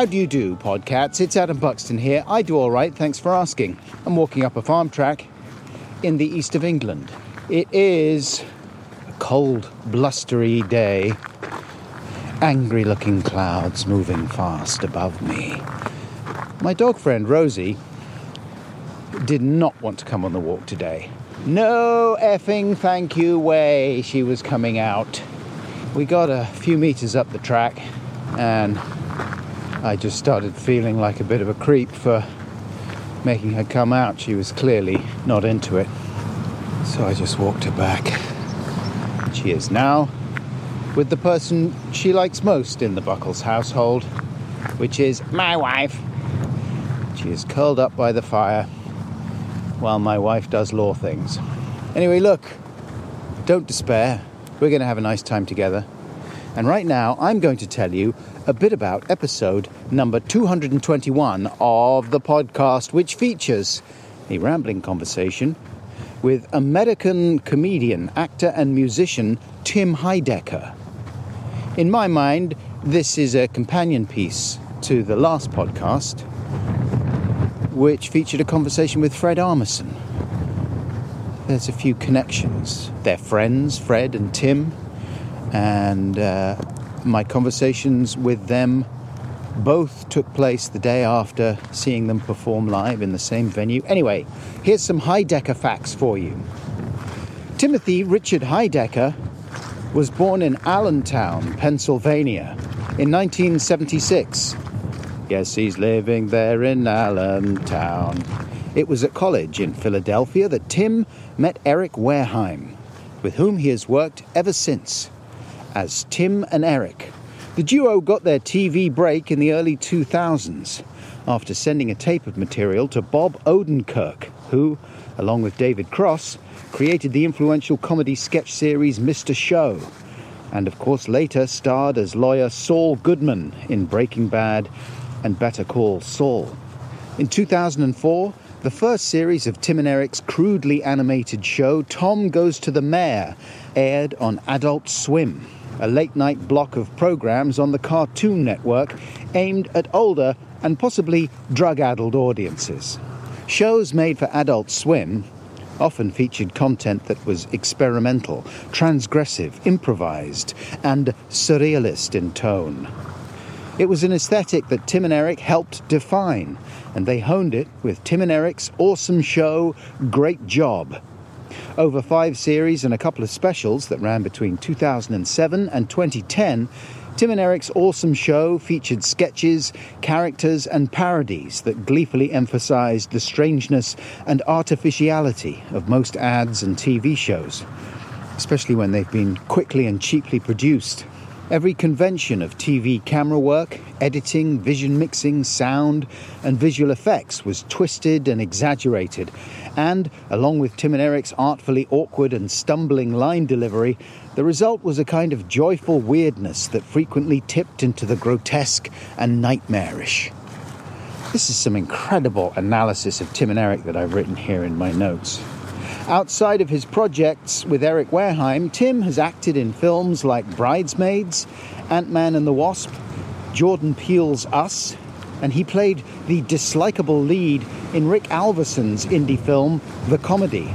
How do you do, Podcats? It's Adam Buxton here. I do all right, thanks for asking. I'm walking up a farm track in the east of England. It is a cold, blustery day. Angry looking clouds moving fast above me. My dog friend Rosie did not want to come on the walk today. No effing thank you way she was coming out. We got a few meters up the track and I just started feeling like a bit of a creep for making her come out. She was clearly not into it. So I just walked her back. She is now with the person she likes most in the Buckles household, which is my wife. She is curled up by the fire while my wife does law things. Anyway, look, don't despair. We're going to have a nice time together. And right now, I'm going to tell you a bit about episode number 221 of the podcast, which features a rambling conversation with American comedian, actor, and musician Tim Heidecker. In my mind, this is a companion piece to the last podcast, which featured a conversation with Fred Armisen. There's a few connections. They're friends, Fred and Tim and uh, my conversations with them both took place the day after seeing them perform live in the same venue. Anyway, here's some Heidecker facts for you. Timothy Richard Heidecker was born in Allentown, Pennsylvania in 1976. Yes, he's living there in Allentown. It was at college in Philadelphia that Tim met Eric Wareheim, with whom he has worked ever since as Tim and Eric. The duo got their TV break in the early 2000s after sending a tape of material to Bob Odenkirk, who, along with David Cross, created the influential comedy sketch series Mr. Show, and of course later starred as lawyer Saul Goodman in Breaking Bad and Better Call Saul. In 2004, the first series of Tim and Eric's crudely animated show, Tom Goes to the Mayor, aired on Adult Swim a late night block of programs on the Cartoon Network aimed at older and possibly drug addled audiences. Shows made for Adult Swim often featured content that was experimental, transgressive, improvised, and surrealist in tone. It was an aesthetic that Tim and Eric helped define, and they honed it with Tim and Eric's awesome show, Great Job, over five series and a couple of specials that ran between 2007 and 2010, Tim and Eric's awesome show featured sketches, characters, and parodies that gleefully emphasized the strangeness and artificiality of most ads and TV shows, especially when they've been quickly and cheaply produced. Every convention of TV camera work, editing, vision mixing, sound, and visual effects was twisted and exaggerated. And, along with Tim and Eric's artfully awkward and stumbling line delivery, the result was a kind of joyful weirdness that frequently tipped into the grotesque and nightmarish. This is some incredible analysis of Tim and Eric that I've written here in my notes. Outside of his projects with Eric Wareheim, Tim has acted in films like Bridesmaids, Ant Man and the Wasp, Jordan Peele's Us, and he played the dislikable lead in Rick Alverson's indie film The Comedy.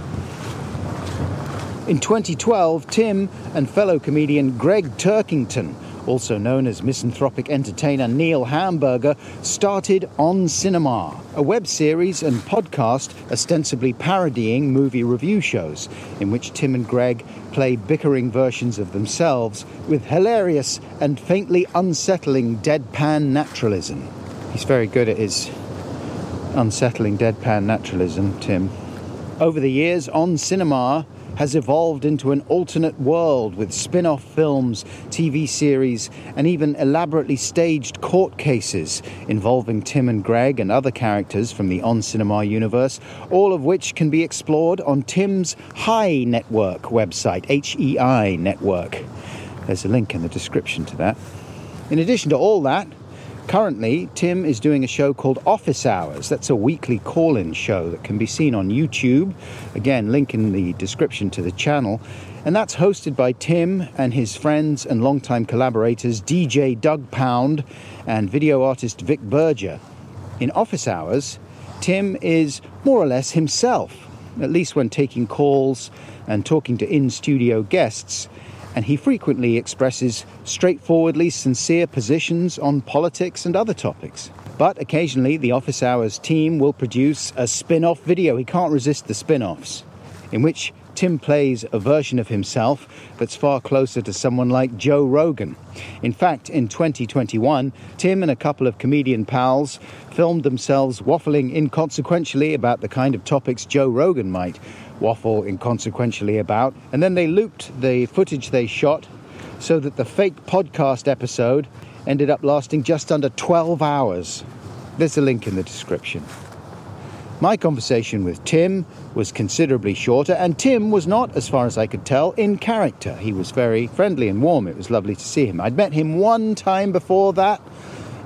In 2012, Tim and fellow comedian Gregg Turkington also known as misanthropic entertainer Neil Hamburger, started On Cinema, a web series and podcast ostensibly parodying movie review shows, in which Tim and Greg play bickering versions of themselves with hilarious and faintly unsettling deadpan naturalism. He's very good at his unsettling deadpan naturalism, Tim. Over the years, On Cinema has evolved into an alternate world with spin off films, TV series, and even elaborately staged court cases involving Tim and Gregg and other characters from the On Cinema universe, all of which can be explored on Tim's HEI Network website, H E I Network. There's a link in the description to that. In addition to all that, Currently, Tim is doing a show called Office Hours. That's a weekly call in show that can be seen on YouTube. Again, link in the description to the channel. And that's hosted by Tim and his friends and longtime collaborators, DJ Doug Pound and video artist Vic Berger. In Office Hours, Tim is more or less himself, at least when taking calls and talking to in studio guests and he frequently expresses straightforwardly sincere positions on politics and other topics. But occasionally, the Office Hours team will produce a spin off video. He can't resist the spin offs, in which Tim plays a version of himself that's far closer to someone like Joe Rogan. In fact, in 2021, Tim and a couple of comedian pals filmed themselves waffling inconsequentially about the kind of topics Joe Rogan might waffle inconsequentially about. And then they looped the footage they shot so that the fake podcast episode ended up lasting just under 12 hours. There's a link in the description. My conversation with Tim was considerably shorter, and Tim was not, as far as I could tell, in character. He was very friendly and warm. It was lovely to see him. I'd met him one time before that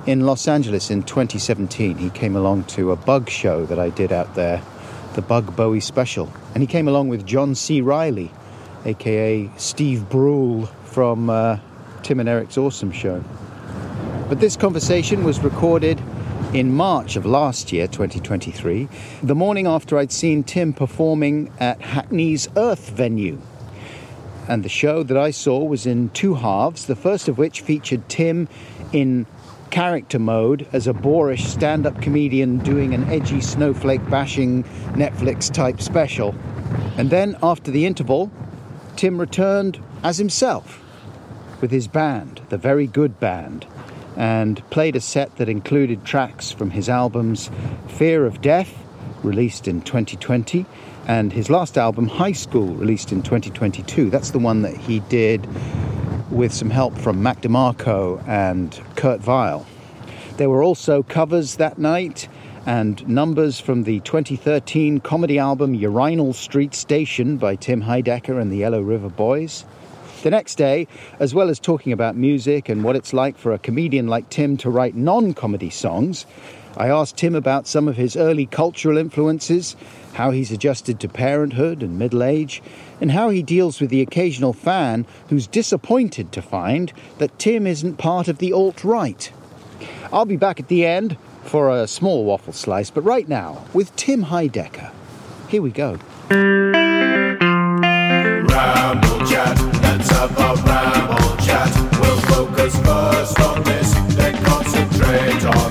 in Los Angeles in 2017. He came along to a bug show that I did out there the Bug Bowie special. And he came along with John C. Reilly, aka Steve Brule from uh, Tim and Eric's Awesome Show. But this conversation was recorded in March of last year, 2023, the morning after I'd seen Tim performing at Hackney's Earth venue. And the show that I saw was in two halves, the first of which featured Tim in character mode as a boorish stand up comedian doing an edgy snowflake bashing Netflix type special. And then after the interval, Tim returned as himself with his band, the Very Good Band, and played a set that included tracks from his albums Fear of Death, released in 2020, and his last album, High School, released in 2022. That's the one that he did with some help from Mac DeMarco and Kurt Vile. There were also covers that night and numbers from the 2013 comedy album Urinal Street Station by Tim Heidecker and the Yellow River Boys. The next day, as well as talking about music and what it's like for a comedian like Tim to write non comedy songs, I asked Tim about some of his early cultural influences, how he's adjusted to parenthood and middle age, and how he deals with the occasional fan who's disappointed to find that Tim isn't part of the alt right. I'll be back at the end for a small waffle slice, but right now, with Tim Heidecker. Here we go. Ramble chat, let's have a ramble chat. We'll focus first on this, then concentrate on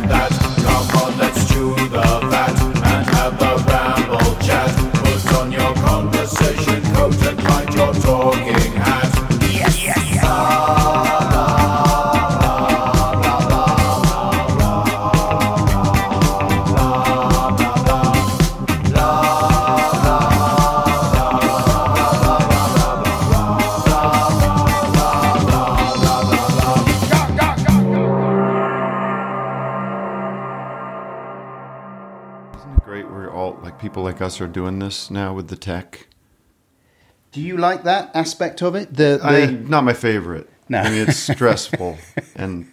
us are doing this now with the tech? Do you like that aspect of it? The, the I not my favorite. No. I mean it's stressful, and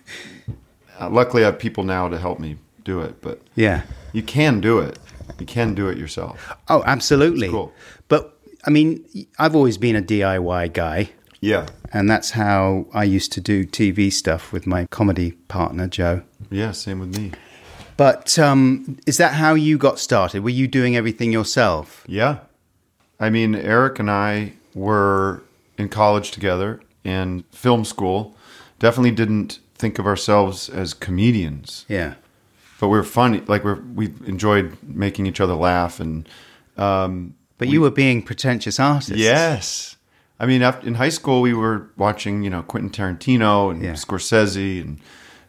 uh, luckily I have people now to help me do it. But yeah. you can do it. You can do it yourself. Oh, absolutely. It's cool. But I mean, I've always been a DIY guy, Yeah, and that's how I used to do TV stuff with my comedy partner Joe. yeah. Same with me. But um, is that how you got started? Were you doing everything yourself? Yeah, I mean Eric and I were in college together in film school. Definitely didn't think of ourselves as comedians. Yeah. but we were funny. Like we we enjoyed making each other laugh, and um, But you were being pretentious artists. yes, I mean, in high school we were watching, you know, Quentin Tarantino and Yeah. Scorsese and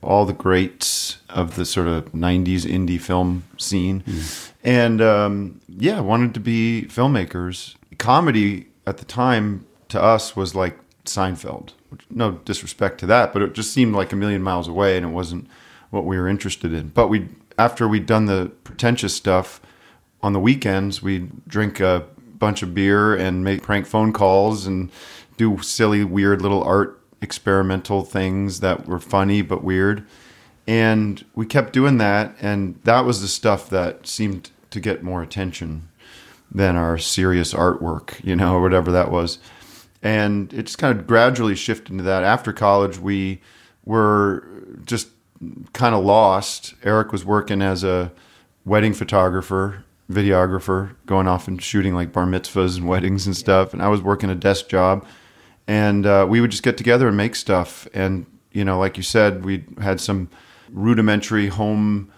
all the greats of the sort of '90s indie film scene, Mm. and um, yeah, wanted to be filmmakers. Comedy at the time to us was like Seinfeld. No disrespect to that, but it just seemed like a million miles away, and it wasn't what we were interested in. But we, after we'd done the pretentious stuff on the weekends, we'd drink a bunch of beer and make prank phone calls and do silly, weird little art experimental things that were funny but weird. And we kept doing that, and that was the stuff that seemed to get more attention than our serious artwork, you know, or whatever that was. And it just kind of gradually shifted into that. After college, we were just kind of lost. Eric was working as a wedding photographer, videographer, going off and shooting like bar mitzvahs and weddings and stuff. And I was working a desk job. And uh, we would just get together and make stuff. And, you know, like you said, we had some rudimentary home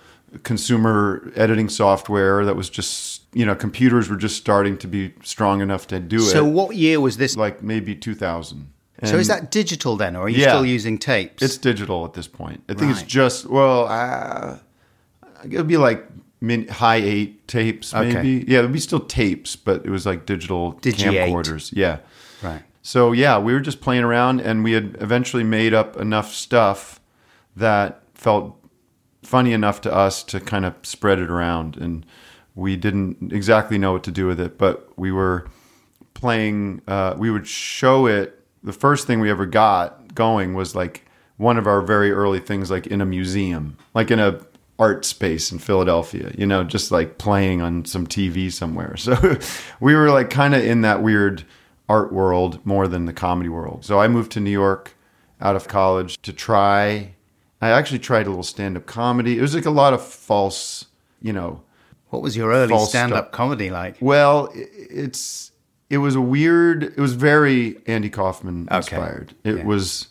consumer editing software that was just you know computers were just starting to be strong enough to do it. So, what year was this? like maybe 2000 so, is that digital then, or are you Yeah. still using tapes? it's digital at this point i think it's just well uh, it would be like min, high eight tapes Okay. maybe yeah it would be still tapes but it was like digital Digi-8. camcorders yeah right. So yeah, we were just playing around, and we had eventually made up enough stuff that felt funny enough to us to kind of spread it around. And we didn't exactly know what to do with it, but we were playing. Uh, we would show it. The first thing we ever got going was like one of our very early things, like in a museum, like in a art space in Philadelphia, you know, just like playing on some TV somewhere. So we were like kind of in that weird art world more than the comedy world. So I moved to New York out of college to try. I actually tried a little stand up comedy. It was like a lot of false, you know, What was your early stand-up comedy like? well, it's it was a weird. It was very Andy Kaufman inspired. It Yeah. was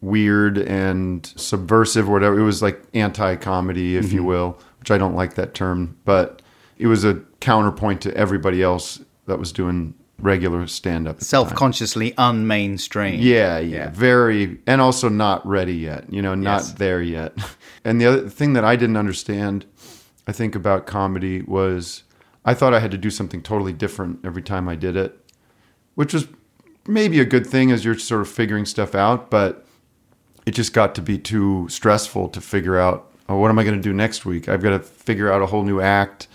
weird and subversive, or whatever. It was like anti-comedy, if Mm-hmm. you will, which I don't like that term, but it was a counterpoint to everybody else that was doing regular stand-up. at the time. Self-consciously unmainstream. Yeah, yeah, very, and also not ready yet. You know, not Yes. there yet. And the other thing that I didn't understand, I think about comedy was I thought I had to do something totally different every time I did it, which was maybe a good thing as you're sort of figuring stuff out, but it just got to be too stressful to figure out. Oh, what am I going to do next week? I've got to figure out a whole new act.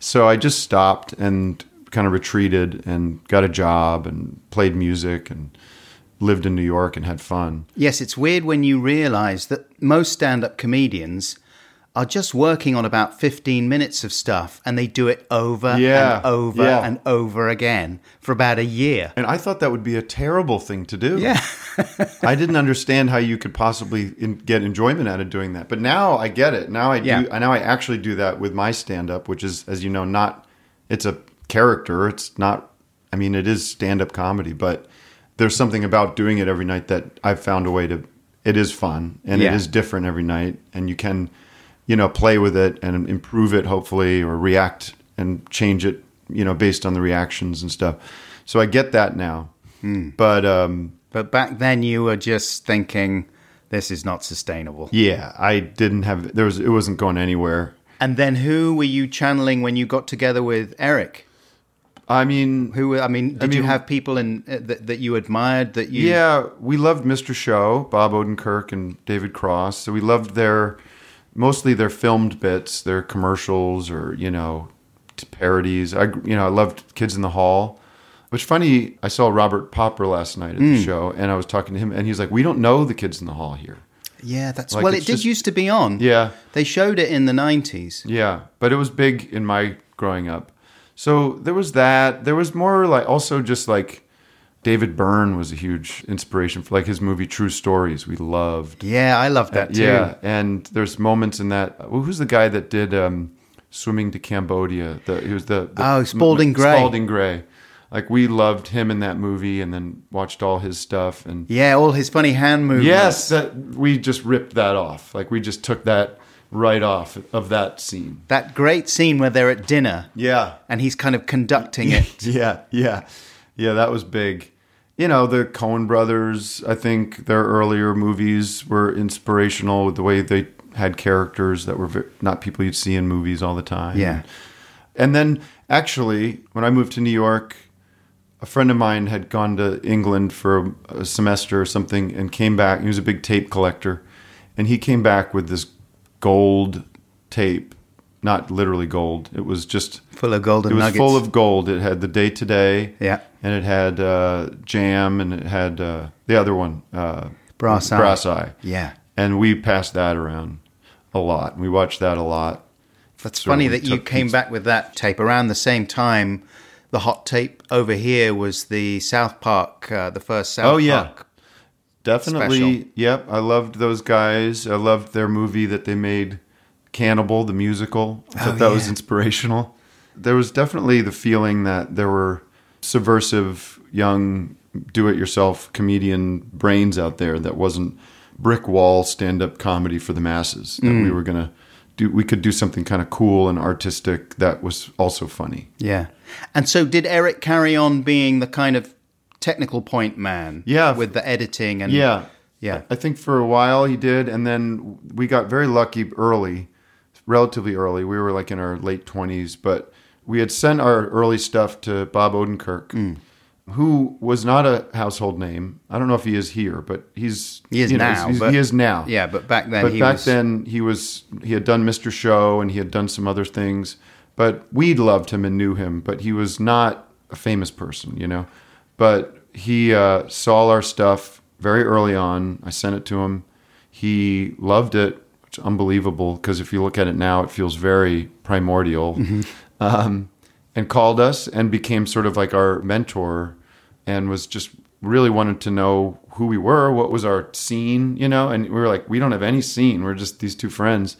So I just stopped and kind of retreated and got a job and played music and lived in New York and had fun. Yes, it's weird when you realize that most stand up comedians are just working on about 15 minutes of stuff and they do it over Yeah, and over yeah. and over again for about a year. And I thought that would be a terrible thing to do. Yeah. I didn't understand how you could possibly in, get enjoyment out of doing that. But now I get it. Now I do. Yeah. Now I actually do that with my stand up, which is, as you know, not. It's a character. It's not. I mean, it is stand up comedy, but there's something about doing it every night that I've found a way to. It is fun and Yeah. it is different every night, and you can, you know, play with it and improve it hopefully, or react and change it, you know, based on the reactions and stuff. So I get that now, Hmm. but. um But back then you were just thinking, this is not sustainable. Yeah, I didn't have there was it wasn't going anywhere. And then who were you channeling when you got together with Eric? I mean, Who I mean, did you mean- have people in uh, that, that you admired that you yeah, we loved Mr. Show, Bob Odenkirk and David Cross. So we loved their mostly their filmed bits, their commercials or you know parodies. I you know I loved Kids in the Hall. Which funny, I saw Robert Popper last night at Hmm. the show, and I was talking to him, and he's like, "We don't know the Kids in the Hall here." Yeah, that's Like, well it did just- used to be on. Yeah, They showed it in the 90s. Yeah, but it was big in my growing up. So there was that. There was more like also just like David Byrne was a huge inspiration for like his movie True Stories. We loved. Yeah, I love that too. Yeah, and there's moments in that. well, Who's the guy that did um, Swimming to Cambodia? The he was the, the Oh, Spalding Gray. Spalding Gray. Like we loved him in that movie, and then watched all his stuff. And Yeah, all his funny hand movements. yes, that we just ripped that off. Like we just took that right off of that scene. That great scene where they're at dinner Yeah, and he's kind of conducting it. yeah, yeah, yeah. That was big. You know, the Coen brothers. I think their earlier movies were inspirational with the way they had characters that were not people you'd see in movies all the time. Yeah. And then, actually, when I moved to New York, a friend of mine had gone to England for a semester or something and came back. He was a big tape collector, and he came back with this gold tape, not literally gold. It was just Full of golden it was nuggets. full of gold. It had the Day Today, Yeah. and it had uh, jam, and it had uh, the other one, uh, Brass Eye. brass eye. Yeah. and we passed that around a lot. We watched that a lot. That's of funny that you came back with that tape around the same time. The hot tape over here was the South Park, uh, the first South Oh, yeah. Park. Definitely. Special. Yep. I loved those guys. I loved their movie that they made, Cannibal, the musical. I thought Oh, that was inspirational. There was definitely the feeling that there were subversive young do it yourself comedian brains out there that wasn't brick wall stand up comedy for the masses. That Mm. we were going to do, we could do something kind of cool and artistic that was also funny. Yeah. And so did Eric carry on being the kind of technical point man? Yeah. With the editing and Yeah. Yeah. I think for a while he did, and then we got very lucky early, relatively early. We were like in our late twenties, but we had sent our early stuff to Bob Odenkirk, Mm. who was not a household name. I don't know if he is here, but he's He is you know, now, he's- he's- but- he is now. Yeah, but back then but back was then he was he had done Mr. Show and he had done some other things. But we loved him and knew him, but he was not a famous person, you know. But he uh, saw our stuff very early on. I sent it to him. He loved it, It's unbelievable because if you look at it now, it feels very primordial. Um, and called us and became sort of like our mentor and was just really wanted to know who we were, what was our scene, you know? And we were like, we don't have any scene. We're just these two friends.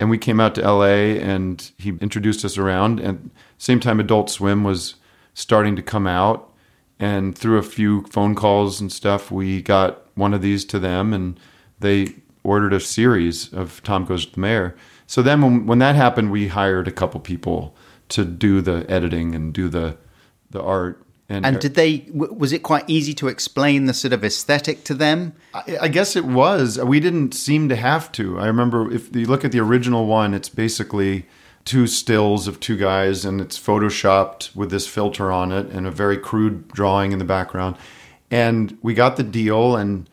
And we came out to LA and he introduced us around. And same time, Adult Swim was starting to come out. And through a few phone calls and stuff, we got one of these to them and they ordered a series of Tom Goes to the Mayor. So then when, when that happened, we hired a couple people to do the editing and do the, the art. And did they w- was it quite easy to explain the sort of aesthetic to them? I, I guess it was. We didn't seem to have to. I remember if you look at the original one, it's basically two stills of two guys and it's photoshopped with this filter on it and a very crude drawing in the background. And we got the deal and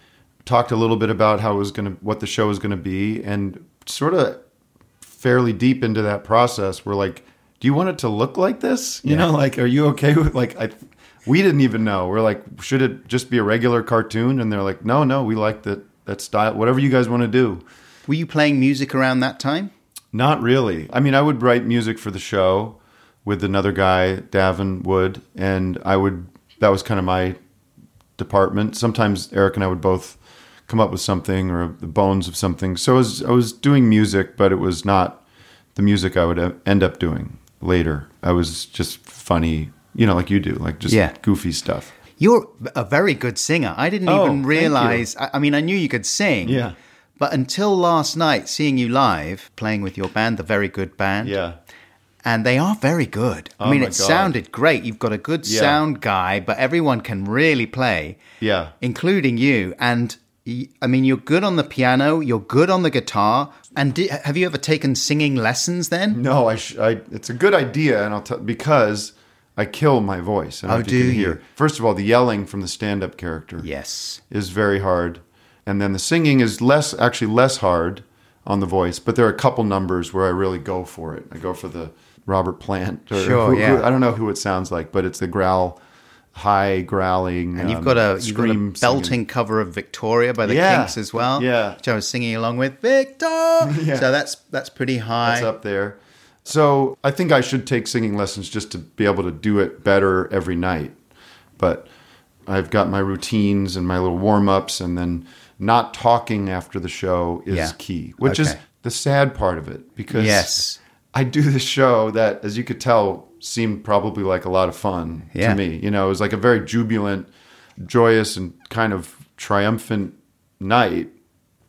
talked a little bit about how it was going to what the show was going to be and sort of fairly deep into that process we're like do you want it to look like this? You know like are you okay with like i we didn't even know. We're like should it just be a regular cartoon? And they're like no no we like that that style whatever you guys want to do. Were you playing music around that time? Not really i mean i would write music for the show with another guy davin wood and i would that was kind of my department sometimes eric and i would both come up with something or the bones of something so I was, I was doing music but it was not the music i would end up doing later i was just funny you know like you do like just Yeah. goofy stuff You're a very good singer. I didn't Oh, even realize. I, I mean, I knew you could sing. Yeah. But until last night, seeing you live, playing with your band, the Very Good Band. yeah And they are very good. I Oh mean, it God. sounded great. You've got a good Yeah. sound guy, but everyone can really play, yeah including you. And I mean, you're good on the piano, you're good on the guitar. And di have you ever taken singing lessons then? No, I, sh- I. It's a good idea, and I'll tell because I kill my voice. I Oh, do you? hear. First of all, the yelling from the stand-up character Yes. is very hard, and then the singing is less, actually less hard on the voice. But there are a couple numbers where I really go for it. I go for the Robert Plant. Or Sure, who- who- yeah. I don't know who it sounds like, but it's the growl, high growling. And you've um, got a you've got a belting singing. cover of Victoria by the Yeah. Kinks as well. Yeah. Which I was singing along with Victor. So that's that's pretty high. That's up there. So I think I should take singing lessons just to be able to do it better every night. But I've got my routines and my little warm ups, and then not talking after the show is Yeah. key, which is the sad part of it because Yes. I do this show that, as you could tell, seemed probably like a lot of fun Yeah. to me. You know, it was like a very jubilant, joyous, and kind of triumphant night.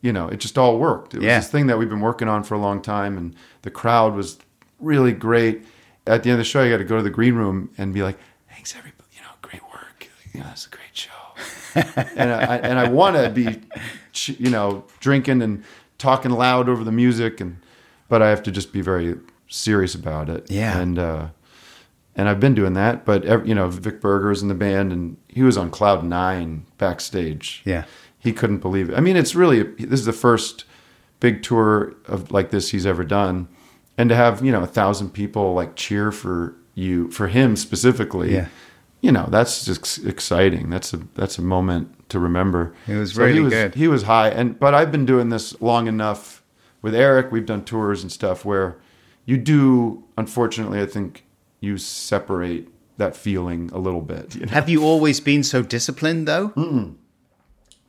You know, it just all worked. It was this thing that we've been working on for a long time, and the crowd was really great. At the end of the show, you got to go to the green room and be like, "Thanks, everybody. You know, great work. You know, it's a great show." And I and I want to be, you know, drinking and talking loud over the music, and but I have to just be very serious about it. Yeah. and uh, and I've been doing that. But you know, Vic Berger's in the band, and he was on cloud nine backstage. Yeah. he couldn't believe it. I mean, it's really this is the first big tour of like this he's ever done, and to have you know a thousand people like cheer for you for him specifically. Yeah. You know that's just exciting. That's a that's a moment to remember. It was So he really was, good. He was high, and but I've been doing this long enough with Eric. We've done tours and stuff where you do. Unfortunately, I think you separate that feeling a little bit. you know? Have you always been so disciplined, though? Mm.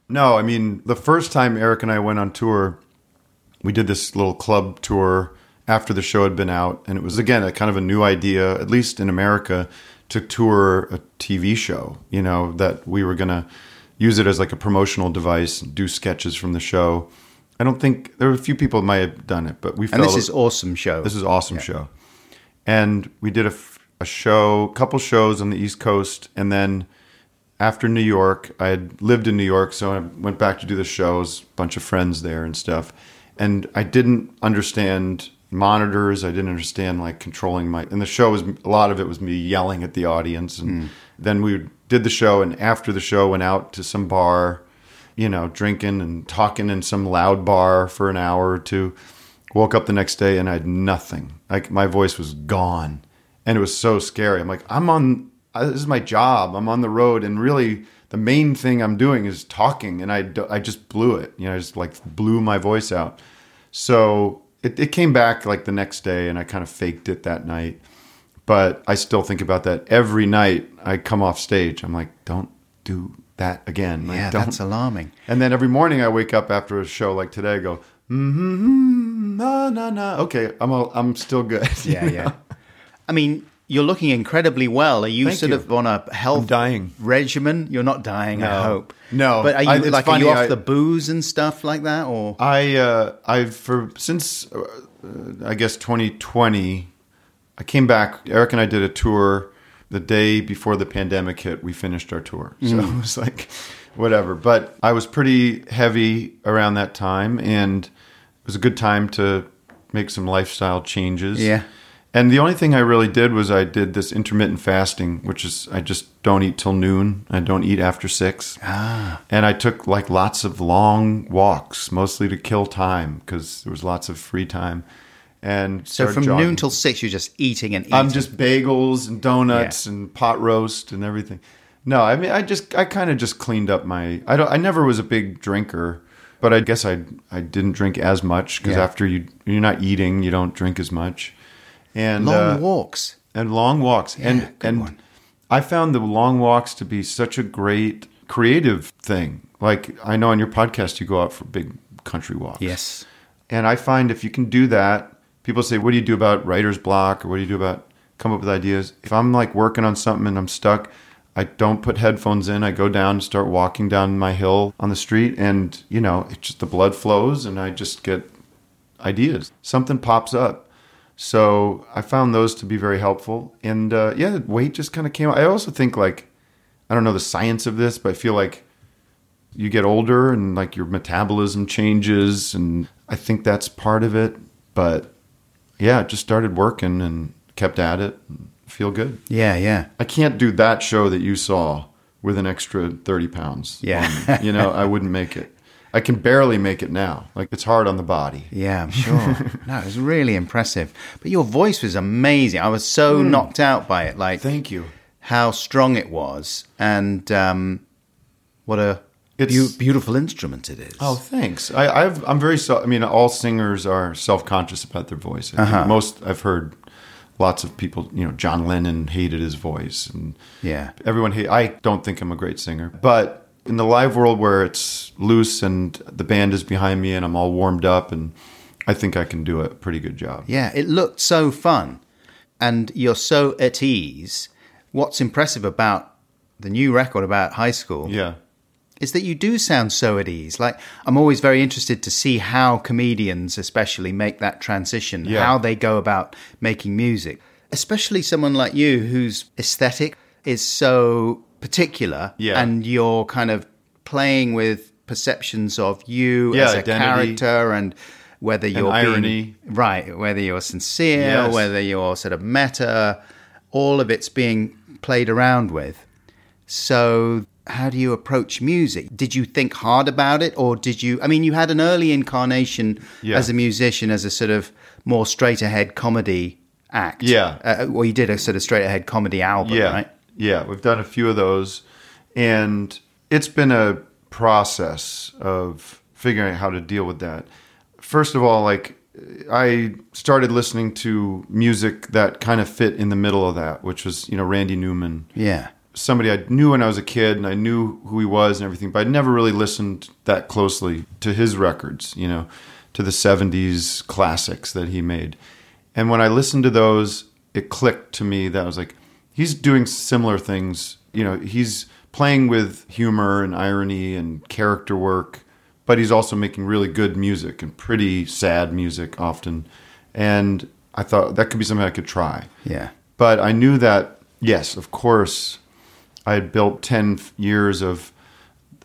No, I mean the first time Eric and I went on tour, we did this little club tour after the show had been out, and it was again a kind of a new idea, at least in America, to tour a TV show. You know that we were gonna use it as like a promotional device, do sketches from the show. I don't think there were a few people that might have done it, but we And this is awesome show. this is awesome show. And we did a show, a couple shows on the East Coast. And then after New York, I had lived in New York. So I went back to do the shows, bunch of friends there and stuff. And I didn't understand monitors. I didn't understand like controlling my, and the show was, a lot of it was me yelling at the audience. And then we did the show. And after the show, went out to some bar, you know, drinking and talking in some loud bar for an hour or two. Woke up the next day and I had nothing. Like my voice was gone, and it was so scary. I'm like, I'm on. uh, This is my job. I'm on the road, and really, the main thing I'm doing is talking. And I, I just blew it. You know, I just like blew my voice out. So it, it came back like the next day, and I kind of faked it that night. But I still think about that every night. I come off stage. I'm like, don't do that again. Like, yeah, don't. that's alarming. And then every morning I wake up after a show like today, I go, mm-hmm, no, no, no. Okay, I'm all, I'm still good. Yeah, yeah. I mean, you're looking incredibly well. Are you Thank sort you. of on a health I'm dying. regimen? You're not dying, I hope. No. But are you I- like are you off I- the booze and stuff like that, or I uh, I've for since uh, I guess 2020, I came back. Eric and I did a tour the day before the pandemic hit. We finished our tour, so Mm. it was like whatever. But I was pretty heavy around that time, and it was a good time to make some lifestyle changes. Yeah. And the only thing I really did was I did this intermittent fasting, which is I just don't eat till noon. I don't eat after six. ah, And I took like lots of long walks, mostly to kill time because there was lots of free time. And so from jogging. noon till six, you're just eating and eating. I'm just bagels and donuts Yeah. and pot roast and everything. No, I mean I just I kind of just cleaned up my. I don't. I never was a big drinker, but I guess I I didn't drink as much because Yeah. after you you're not eating, you don't drink as much. And long uh, walks. and long walks. And good and one. i found the long walks to be such a great creative thing. Like i know on your podcast you go out for big country walks. Yes. and i find if you can do that people say what do you do about writer's block? Or what do you do about come up with ideas? If i'm like working on something and i'm stuck i don't put headphones in. I go down and start walking down my hill on the street and you know it just the blood flows and i just get ideas. Something pops up so I found those to be very helpful. And uh, yeah, weight just kind of came. I also think like I don't know the science of this, but I feel like you get older and like your metabolism changes, and I think that's part of it. But yeah, it just started working and kept at it. Feel good. Yeah, yeah. I can't do that show that you saw with an extra thirty pounds. Yeah. on you know I wouldn't make it. I can barely make it now. Like it's hard on the body. Yeah, I'm sure. no, it was really impressive. But your voice was amazing. I was so knocked out by it. Like. Thank you. how strong it was, and um, what a It's- beau- beautiful instrument it is. Oh, thanks. I, I've, I'm very. So, I mean, all singers are self-conscious about their voice. Uh-huh. Most I've heard lots of people. You know, John Lennon hated his voice, and yeah, everyone. Hate, I don't think I'm a great singer, but in the live world where it's loose and the band is behind me and I'm all warmed up, and I think I can do a pretty good job. yeah. It looked so fun, and you're so at ease. What's impressive about the new record about high school Yeah. is that you do sound so at ease. Like I'm always very interested to see how comedians, especially, make that transition. Yeah. How they go about making music, especially someone like you whose aesthetic is so particular, Yeah. and you're kind of playing with perceptions of you Yeah, as a identity. character and. Whether you're being- irony. right? Whether you're sincere, Yes. whether you're sort of meta, all of it's being played around with. So, how do you approach music? Did you think hard about it, or did you? I mean, you had an early incarnation Yeah. as a musician, as a sort of more straight ahead comedy act. Yeah. Uh, well, you did a sort of straight ahead comedy album, yeah, right? Yeah, we've done a few of those, and it's been a process of figuring out how to deal with that. First of all, like I started listening to music that kind of fit in the middle of that, which was you know Randy Newman, Yeah. somebody I knew when I was a kid, and I knew who he was and everything, but I'd never really listened that closely to his records, you know, to the 70s classics that he made. And when I listened to those, it clicked to me that I was like, he's doing similar things. You know, he's playing with humor and irony and character work, but he's also making really good music and pretty sad music often. And I thought that could be something I could try Yeah. but I knew that yes, of course, I had built ten years of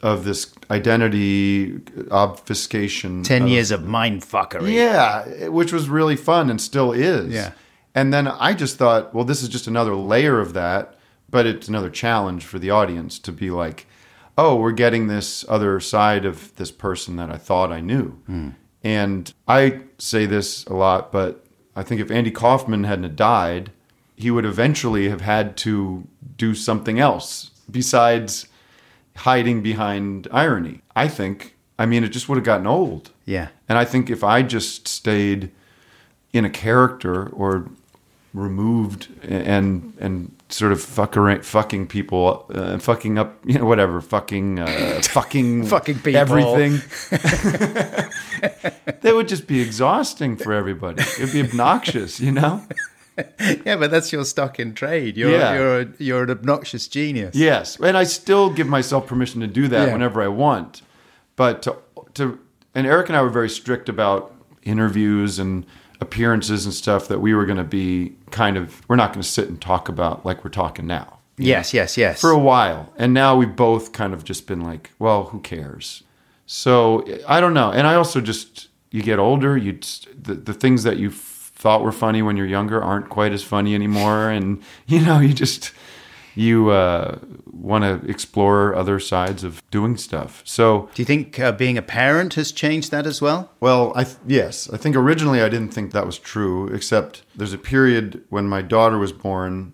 of this identity obfuscation. 10 of- years of mind fuckery. yeah, which was really fun and still is. Yeah. And then I just thought, well, this is just another layer of that, but it's another challenge for the audience to be like, oh, we're getting this other side of this person that I thought I knew. Hmm. And I say this a lot, but I think if Andy Kaufman hadn't died, he would eventually have had to do something else besides hiding behind irony. I think, I mean, it just would have gotten old. Yeah. And I think if I just stayed in a character or removed and and sort of fuckering, fucking people, uh, fucking up, you know, whatever, fucking, uh, fucking, Fucking people. everything. that would just be exhausting for everybody. It'd be obnoxious, you know. Yeah, but that's your stock in trade. You're Yeah. you're a, you're an obnoxious genius. Yes, and I still give myself permission to do that Yeah. whenever I want. But to to and Eric and I were very strict about interviews and appearances and stuff that we were going to be kind of we're not going to sit and talk about like we're talking now Yes, yes, yes. for a while. And now we've both kind of just been like, well, who cares? So I don't know. And I also just you get older, you just- the the things that you thought were funny when you're younger aren't quite as funny anymore, and you know you just you uh, want to explore other sides of doing stuff. So Do you think uh, being a parent has changed that as well? well, I th- yes, I think originally I didn't think that was true. Except there's a period when my daughter was born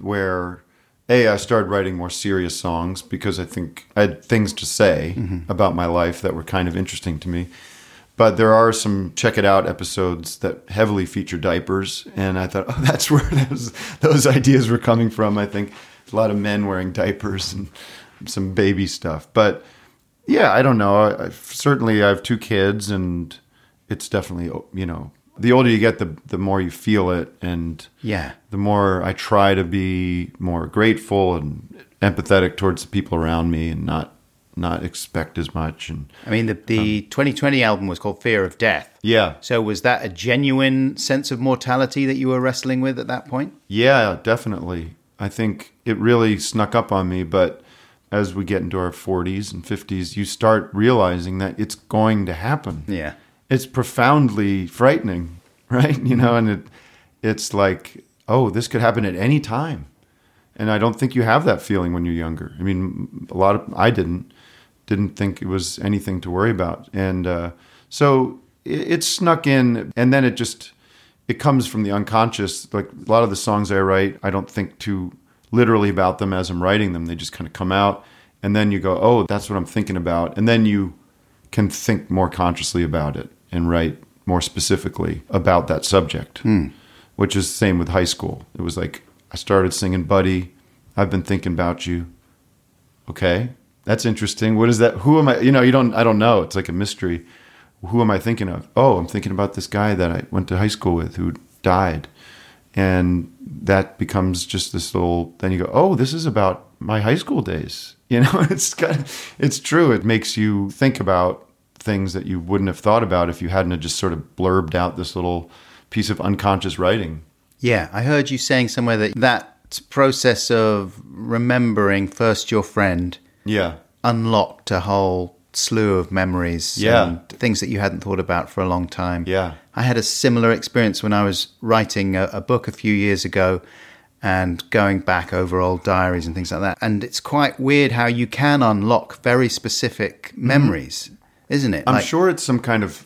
where a I started writing more serious songs because I think I had things to say about my life that were kind of interesting to me. But there are some check it out episodes that heavily feature diapers, and I thought, oh, that's where those those ideas were coming from. I think a lot of men wearing diapers and some baby stuff, but yeah, I don't know. I, I, certainly, I have two kids, and it's definitely you know the older you get, the the more you feel it, and Yeah. the more I try to be more grateful and empathetic towards the people around me, and not not expect as much. And I mean, the, the um, 2020 album was called Fear of Death. yeah, So was that a genuine sense of mortality that you were wrestling with at that point? Yeah, definitely. I think it really snuck up on me, but as we get into our 40s and 50s, you start realizing that it's going to happen. Yeah. It's profoundly frightening, right? You know, and it it's like, oh, this could happen at any time. And I don't think you have that feeling when you're younger. I mean, a lot of I didn't didn't think it was anything to worry about. And uh, so it, it snuck in, and then it just it comes from the unconscious. Like a lot of the songs I write, I don't think too literally about them as I'm writing them. They just kind of come out, and then you go, "Oh, that's what I'm thinking about," and then you can think more consciously about it and write more specifically about that subject. Hmm. Which is the same with high school. It was like I started singing "Buddy," I've been thinking about you. Okay, that's interesting. What is that? Who am I? You know, you don't. I don't know. It's like a mystery. Who am I thinking of? Oh, I'm thinking about this guy that I went to high school with who died, and that becomes just this little. Then you go, oh, this is about my high school days. You know, it's kind of, it's true. It makes you think about things that you wouldn't have thought about if you hadn't just sort of blurbed out this little piece of unconscious writing. Yeah, I heard you saying somewhere that that process of remembering first your friend Yeah. unlocked a whole slew of memories Yeah. and things that you hadn't thought about for a long time. Yeah. I had a similar experience when I was writing a, a book a few years ago, and going back over old diaries and things like that. And it's quite weird how you can unlock very specific mm-hmm. memories, isn't it? I'm Like- sure it's some kind of.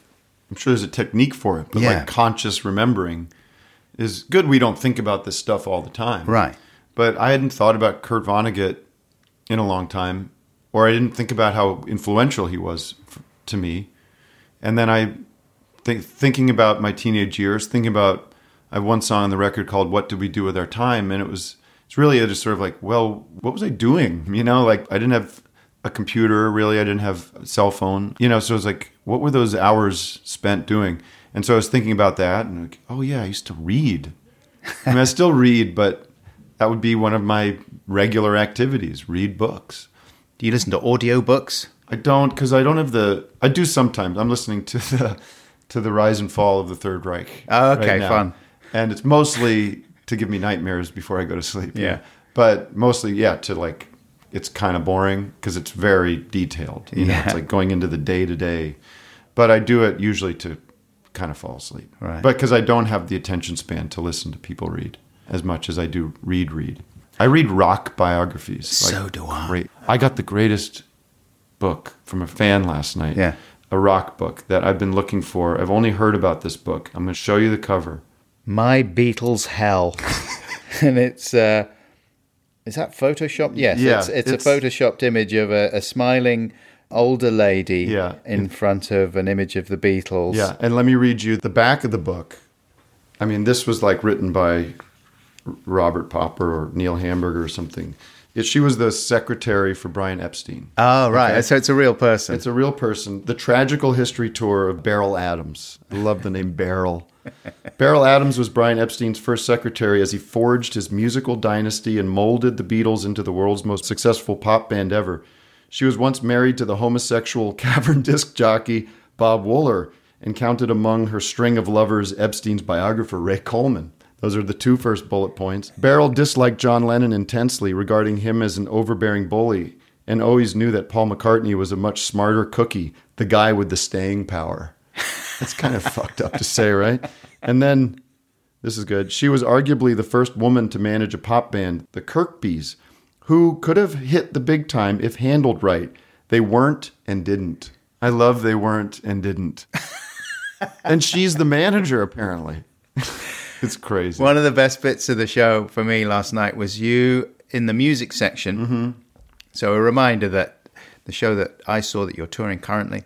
I'm sure there's a technique for it, but Yeah. like conscious remembering is good. We don't think about this stuff all the time, Right. But I hadn't thought about Kurt Vonnegut in a long time, or I didn't think about how influential he was f- to me. And then I think thinking about my teenage years, thinking about I have one song on the record called "What Did We Do with Our Time," and it was it's really just sort of like, well, what was I doing? You know, like I didn't have a computer really, I didn't have a cell phone, you know, so it was like, what were those hours spent doing? And so I was thinking about that, and like, oh yeah, I used to read. I mean, I still read, but that would be one of my regular activities: read books. Do you listen to audiobooks? I don't because I don't have the. I do sometimes. I'm listening to the to the rise and fall of the Third Reich. Oh, okay, now. fun. And it's mostly to give me nightmares before I go to sleep. Yeah. but mostly, yeah, to like, it's kind of boring because it's very detailed. You know, it's like going into the day to day. But I do it usually to kind of fall asleep. Right. But because I don't have the attention span to listen to people read as much as I do read read. I read rock biographies. So do I. Great. I got the greatest book from a fan last night. Yeah. A rock book that I've been looking for. I've only heard about this book. I'm going to show you the cover. My Beatles Hell. and it's uh is that photoshopped? Yes, Yeah, it's, it's, it's- a photoshopped image of a, a smiling older lady Yeah. in front of an image of the Beatles. Yeah, and let me read you the back of the book. I mean, this was like written by Robert Popper or Neil Hamburger or something. She was the secretary for Brian Epstein. Oh, right. Okay. So it's a real person. It's a real person. The tragical history tour of Beryl Adams. I love the name Beryl. Beryl Adams was Brian Epstein's first secretary as he forged his musical dynasty and molded the Beatles into the world's most successful pop band ever. She was once married to the homosexual cavern disc jockey Bob Wooler and counted among her string of lovers Epstein's biographer Ray Coleman. Those are the two first bullet points. Beryl disliked John Lennon intensely, regarding him as an overbearing bully, and always knew that Paul McCartney was a much smarter cookie, the guy with the staying power. That's kind of fucked up to say, right? And then, this is good. She was arguably the first woman to manage a pop band, the Kirkbys, who could have hit the big time if handled right. They weren't and didn't. I love they weren't and didn't. and she's the manager, apparently. it's crazy. One of the best bits of the show for me last night was you in the music section. Mm-hmm. So a reminder that the show that I saw that you're touring currently,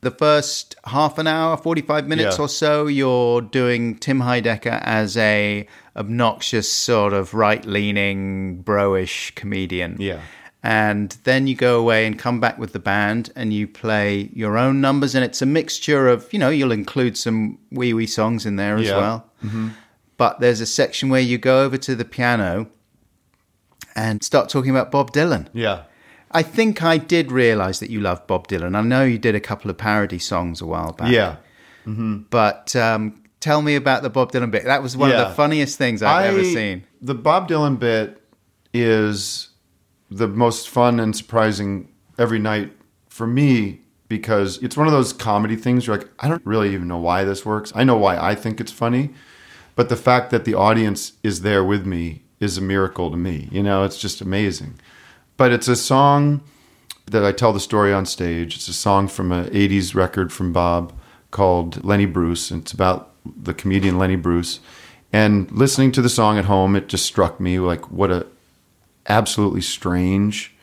the first half an hour, 45 minutes Yeah. or so, you're doing Tim Heidecker as a obnoxious sort of right-leaning, bro-ish comedian. Yeah. And then you go away and come back with the band and you play your own numbers. And it's a mixture of, you know, you'll include some wee wee songs in there as Yeah. well. But there's a section where you go over to the piano and start talking about Bob Dylan. Yeah. I think I did realize that you love Bob Dylan. I know you did a couple of parody songs a while back. Yeah. But um, tell me about the Bob Dylan bit. That was one of the funniest things I've ever seen. The Bob Dylan bit is the most fun and surprising every night for me because it's one of those comedy things you're like, I don't really even know why this works. I know why I think it's funny, but the fact that the audience is there with me is a miracle to me. You know, it's just amazing. But it's a song that I tell the story on stage. It's a song from an 80s record from Bob called Lenny Bruce. And it's about the comedian Lenny Bruce. And listening to the song at home, it just struck me like what a absolutely strange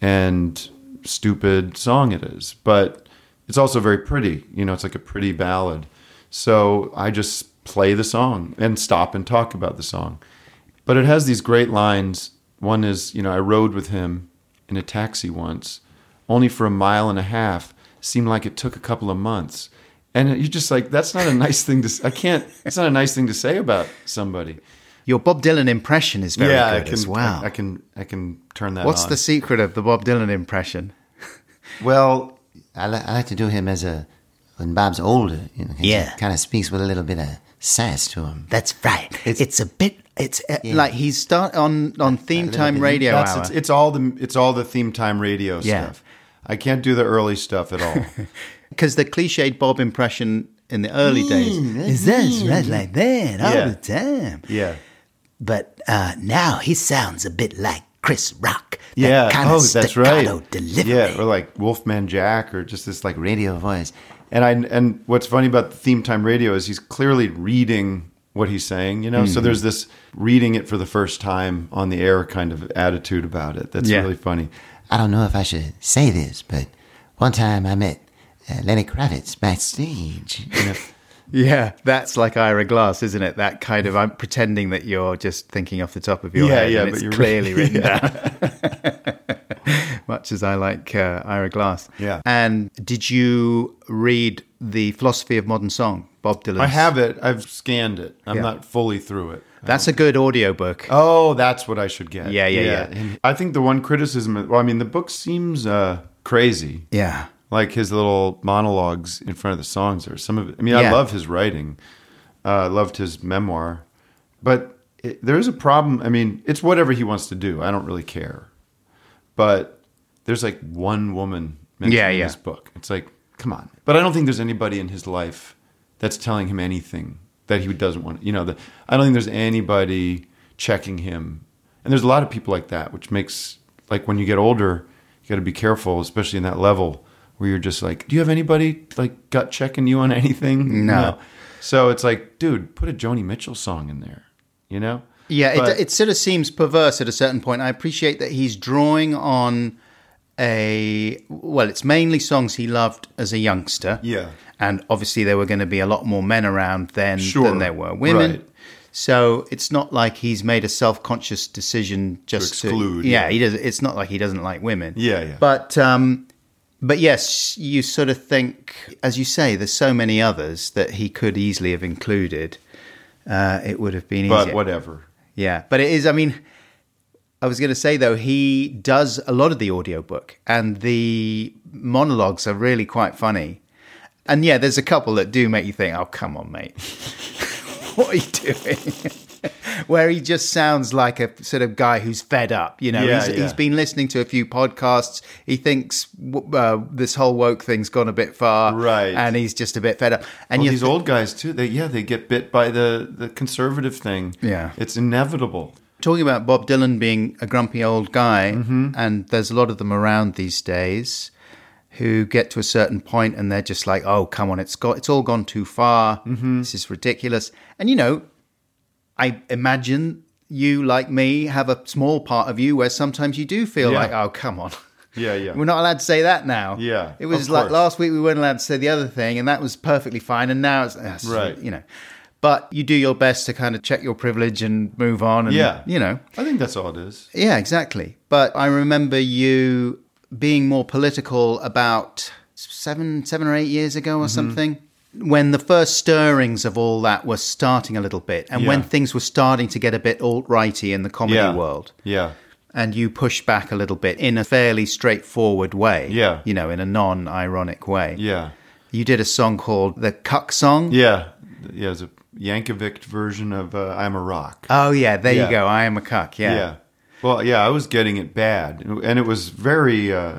and stupid song it is. But it's also very pretty. You know, it's like a pretty ballad. So I just play the song and stop and talk about the song. But it has these great lines. One is, you know, I rode with him in a taxi once, only for a mile and a half. Seemed like it took a couple of months. And you're just like, that's not a nice thing to. I can't. It's not a nice thing to say about somebody. Your Bob Dylan impression is very I good can. as well. I, I can. I can turn that. What's on. the secret of the Bob Dylan impression? Well, I, li- I like to do him as a when Bob's older. You know, Yeah. kind of speaks with a little bit of sass to him. That's right. It's, a bit. It's uh, like he's start on on theme time radio that's hour. it's, it's all the it's all the theme time radio Yeah. stuff. I can't do the early stuff at all. Because the cliched Bob impression in the early days is this right like that all Yeah. the time. yeah. but uh, now he sounds a bit like Chris Rock. That Yeah. kind oh, that's right. staccato Delivery. Yeah, or like Wolfman Jack, or just this like radio. Radio voice. And I and what's funny about the theme time radio is he's clearly reading what he's saying. You know, Mm-hmm. so there's this reading it for the first time on the air kind of attitude about it. That's Yeah. really funny. I don't know if I should say this, but one time I met uh, Lenny Kravitz backstage. You know, Yeah, that's like Ira Glass, isn't it? That kind of I'm pretending that you're just thinking off the top of your Yeah, head, yeah, and but it's you're clearly really- written down. Much as I like uh, Ira Glass. Yeah. And did you read the Philosophy of Modern Song, Bob Dylan? I have it. I've scanned it. I'm Yeah. not fully through it. That's a good audiobook. Oh, that's what I should get. Yeah, yeah, yeah. And I think the one criticism. Well, I mean, the book seems uh, crazy. Yeah. like his little monologues in front of the songs or some of it. I mean, I love his writing. Uh, I loved his memoir, but it, there is a problem. I mean, it's whatever he wants to do. I don't really care, but there's like one woman mentioned Yeah, in yeah. this book. It's like, come on. But I don't think there's anybody in his life that's telling him anything that he doesn't want. You know, the, I don't think there's anybody checking him. And there's a lot of people like that, which makes like when you get older, you got to be careful, especially in that level where you're just like, do you have anybody like gut checking you on anything? No. So it's like, dude, put a Joni Mitchell song in there. You know? Yeah, But- it, it sort of seems perverse at a certain point. I appreciate that he's drawing on a well, it's mainly songs he loved as a youngster. Yeah. and obviously there were going to be a lot more men around then Sure. than there were women. Right. So it's not like he's made a self-conscious decision just to, exclude, Yeah, yeah. he does. It's not like he doesn't like women. Yeah, yeah. But um, but yes, you sort of think, as you say, there's so many others that he could easily have included. Uh, it would have been but whatever. Yeah, but it is. I mean, I was going to say though, he does a lot of the audiobook, and the monologues are really quite funny. And yeah, there's a couple that do make you think, "Oh, come on, mate, what are you doing?" Where he just sounds like a sort of guy who's fed up. You know, Yeah, he's, yeah. he's been listening to a few podcasts. He thinks uh, this whole woke thing's gone a bit far, Right. And he's just a bit fed up. And well, these th- old guys too. They yeah, they get bit by the the conservative thing. Yeah. it's inevitable. Talking about Bob Dylan being a grumpy old guy, Mm-hmm. and there's a lot of them around these days who get to a certain point and they're just like, "Oh, come on, it's got it's all gone too far. Mm-hmm. This is ridiculous." And you know, I imagine you, like me, have a small part of you where sometimes you do feel Yeah. like, "Oh, come on." Yeah, yeah. We're not allowed to say that now. Yeah, It was like last week we weren't allowed to say the other thing, and that was perfectly fine. And now it's, it's Right. you know. But you do your best to kind of check your privilege and move on. And, Yeah, You know. I think that's all it is. Yeah, exactly. But I remember you being more political about seven, seven or eight years ago Mm-hmm. or something, when the first stirrings of all that were starting a little bit, and when things were starting to get a bit alt righty in the comedy Yeah, world. Yeah, And you pushed back a little bit in a fairly straightforward way. Yeah. You know, in a non ironic way. yeah, You did a song called The Cuck Song. yeah, yeah. It's a Yankovic version of uh, "I'm a Rock." Oh, yeah, there Yeah. you go. I am a cuck. Yeah. Yeah. Well, yeah, I was getting it bad, and it was very. Uh,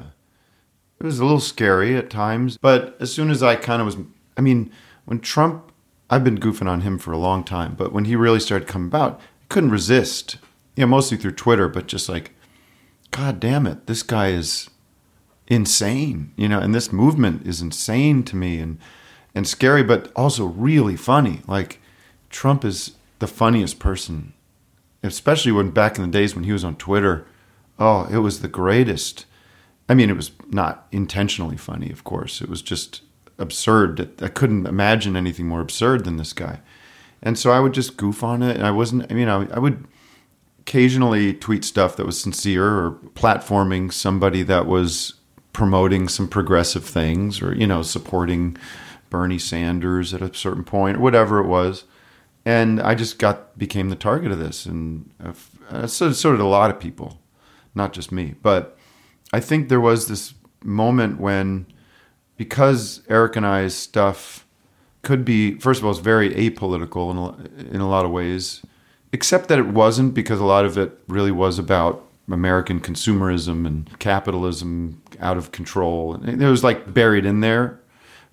it was a little scary at times, but as soon as I kind of was, I mean, when Trump, I've been goofing on him for a long time, but when he really started coming about, I couldn't resist. You know, mostly through Twitter, but just like, God damn it, this guy is insane. You know, and this movement is insane to me, and and scary, but also really funny. Like, Trump is the funniest person especially when back in the days when he was on Twitter. Oh, it was the greatest. I mean, it was not intentionally funny, of course. It was just absurd. I couldn't imagine anything more absurd than this guy. And so I would just goof on it. And I wasn't, I mean, I, I would occasionally tweet stuff that was sincere or platforming somebody that was promoting some progressive things or, you know, supporting Bernie Sanders at a certain point or whatever it was and I just got became the target of this, and uh, so so did a lot of people, not just me. But I think there was this moment when, because Eric and I's stuff could be, first of all, it's very apolitical in a, in a lot of ways, except that it wasn't because a lot of it really was about American consumerism and capitalism out of control, and it was like buried in there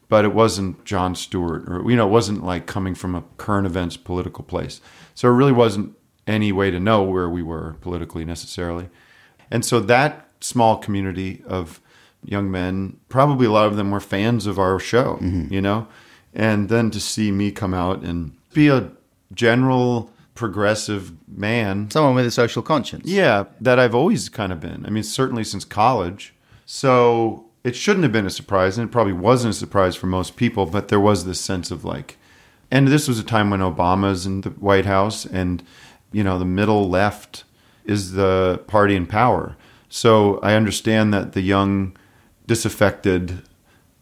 but it wasn't Jon Stewart or you know it wasn't like coming from a current events political place. So it really wasn't any way to know where we were politically necessarily. And so that small community of young men, probably a lot of them were fans of our show, mm-hmm. you know? And then to see me come out and be a general progressive man. Someone with a social conscience. Yeah, that I've always kind of been. I mean, certainly since college. So it shouldn't have been a surprise, and it probably wasn't a surprise for most people, but there was this sense of like, and this was a time when Obama's in the White House, and, you know, the middle left is the party in power. So I understand that the young, disaffected,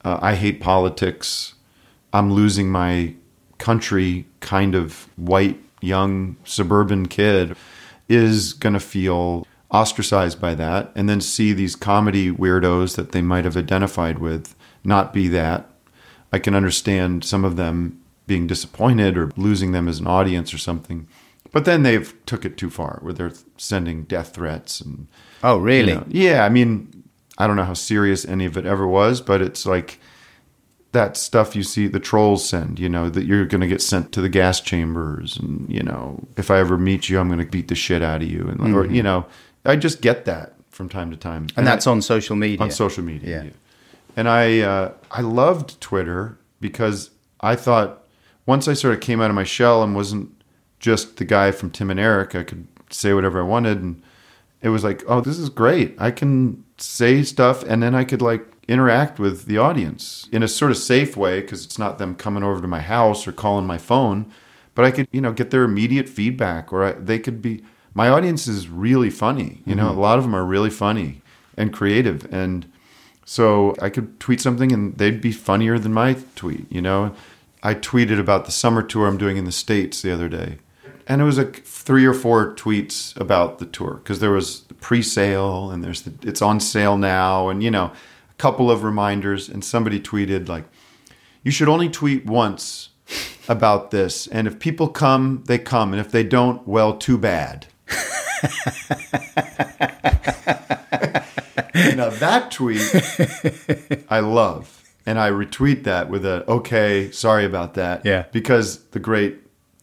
uh, I hate politics, I'm losing my country kind of white, young, suburban kid is going to feel ostracized by that. And then see these comedy weirdos that they might have identified with not be that. I can understand some of them being disappointed or losing them as an audience or something. But then they've took it too far where they're sending death threats and Oh, really? you know, yeah, I mean, I don't know how serious any of it ever was, but it's like that stuff you see the trolls send, you know, that you're going to get sent to the gas chambers and, you know, if I ever meet you, I'm going to beat the shit out of you. And, or, mm-hmm. you know, I just get that from time to time. And that's on social media. on social media. Yeah. And I uh, I loved Twitter because I thought once I sort of came out of my shell and wasn't just the guy from Tim and Eric, I could say whatever I wanted, and it was like, oh, this is great. I can say stuff, and then I could like interact with the audience in a sort of safe way because it's not them coming over to my house or calling my phone, but I could you know get their immediate feedback, or I, they could be. My audience is really funny. You know, mm-hmm. a lot of them are really funny and creative, and so I could tweet something and they'd be funnier than my tweet, you know? I tweeted about the summer tour I'm doing in the States the other day. And it was like three or four tweets about the tour because there was the pre-sale and there's the it's on sale now and you know a couple of reminders and somebody tweeted like you should only tweet once about this and if people come they come and if they don't well too bad. now that tweet I love. And I retweet that with a okay, sorry about that. Yeah. Because the great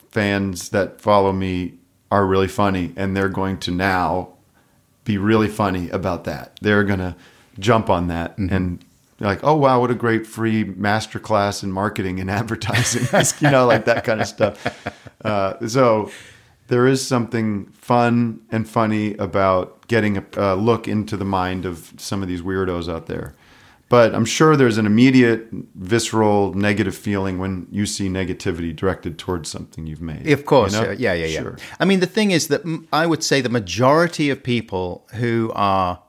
fans that follow me are really funny and they're going to now be really funny about that. They're going to jump on that and they're like, "Oh wow, what a great free masterclass in marketing and advertising." you know, like that kind of stuff. Uh, so there is something fun and funny about getting a, a look into the mind of some of these weirdos out there. But I'm sure there's an immediate, visceral, negative feeling when you see negativity directed towards something you've made. Of course, you know? yeah, yeah, yeah. Sure. I mean, the thing is that I would say the majority of people who are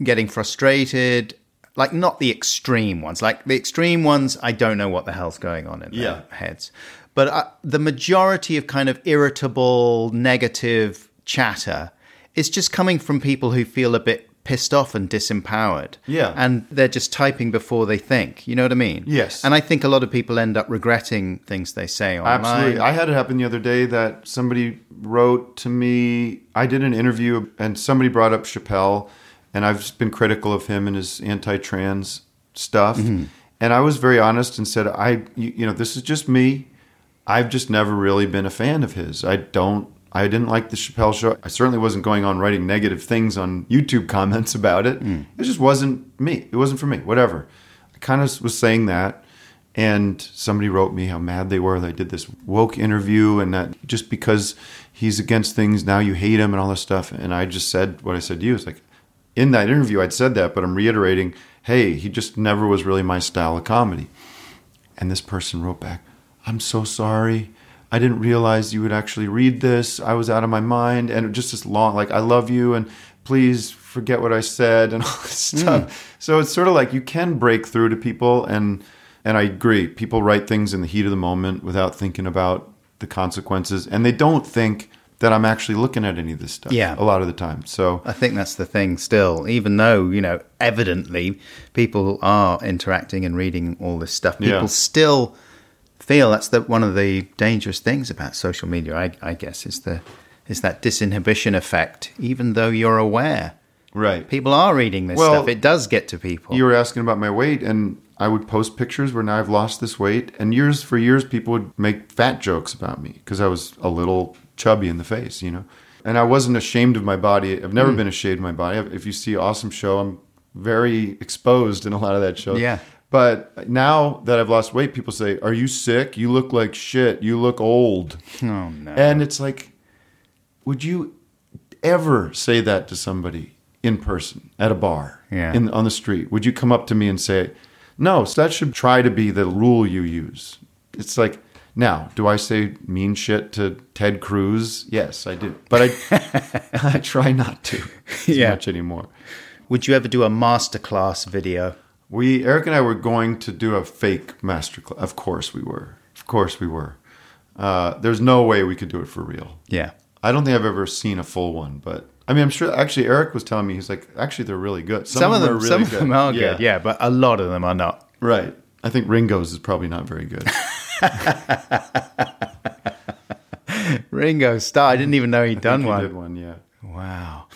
getting frustrated, like not the extreme ones, like the extreme ones, I don't know what the hell's going on in Yeah. their heads. But uh, the majority of kind of irritable, negative chatter is just coming from people who feel a bit pissed off and disempowered. Yeah. And they're just typing before they think. You know what I mean? Yes. And I think a lot of people end up regretting things they say online. Absolutely. I had it happen the other day that somebody wrote to me. I did an interview and somebody brought up Chappelle, and I've been critical of him and his anti trans stuff. Mm-hmm. And I was very honest and said, I, you know, this is just me. I've just never really been a fan of his. I don't. I didn't like the Chappelle show. I certainly wasn't going on writing negative things on YouTube comments about it. Mm. It just wasn't me. It wasn't for me. Whatever. I kind of was saying that, and somebody wrote me how mad they were that I did this woke interview, and that just because he's against things now you hate him and all this stuff. And I just said what I said to you. It's like in that interview I'd said that, but I'm reiterating. Hey, he just never was really my style of comedy. And this person wrote back, I'm so sorry. I didn't realize you would actually read this. I was out of my mind. And just this long, like, I love you and please forget what I said and all this hmm. stuff. So it's sort of like you can break through to people. And, and I agree. People write things in the heat of the moment without thinking about the consequences. And they don't think that I'm actually looking at any of this stuff Yeah. a lot of the time. So I think that's the thing still, even though, you know, evidently people are interacting and reading all this stuff, people Yeah. still feel that's the, one of the dangerous things about social media, I, I guess, is the is that disinhibition effect, even though you're aware. right. People are reading this Well, stuff. It does get to people. You were asking about my weight, and I would post pictures where now I've lost this weight. And years for years, people would make fat jokes about me because I was a little chubby in the face, you know. And I wasn't ashamed of my body. I've never mm. been ashamed of my body. If you see Awesome Show, I'm very exposed in a lot of that show. Yeah. But now that I've lost weight, people say, "Are you sick? You look like shit. You look old." Oh no. And it's like, would you ever say that to somebody in person at a bar, Yeah. in on the street? Would you come up to me and say, "No"? So that should try to be the rule you use. It's like, now, do I say mean shit to Ted Cruz? Yes, I do, but I I try not to as Yeah. much anymore. Would you ever do a masterclass video? We Eric and I were going to do a fake masterclass. Of course we were. Of course we were. Uh, there's no way we could do it for real. Yeah. I don't think I've ever seen a full one, but I mean, I'm sure. Actually, Eric was telling me he's like, actually, they're really good. Some, of them, are really some good. of them are good, yeah, but a lot of them are not. right. I think Ringo's is probably not very good. Ringo Starr, I didn't even know he'd done He one. did one, yeah. Wow.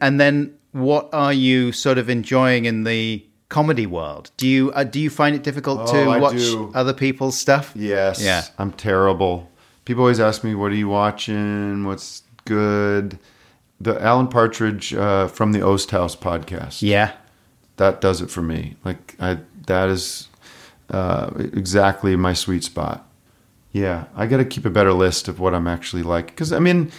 And then, what are you sort of enjoying in the comedy world? Do you uh, do you find it difficult to Oh, I watch do. other people's stuff? Yes. Yeah. I'm terrible. People always ask me, "What are you watching? What's good?" The Alan Partridge uh, from the Oast House podcast. Yeah. that does it for me. Like I, that is uh, exactly my sweet spot. Yeah, I got to keep a better list of what I'm actually like because I mean,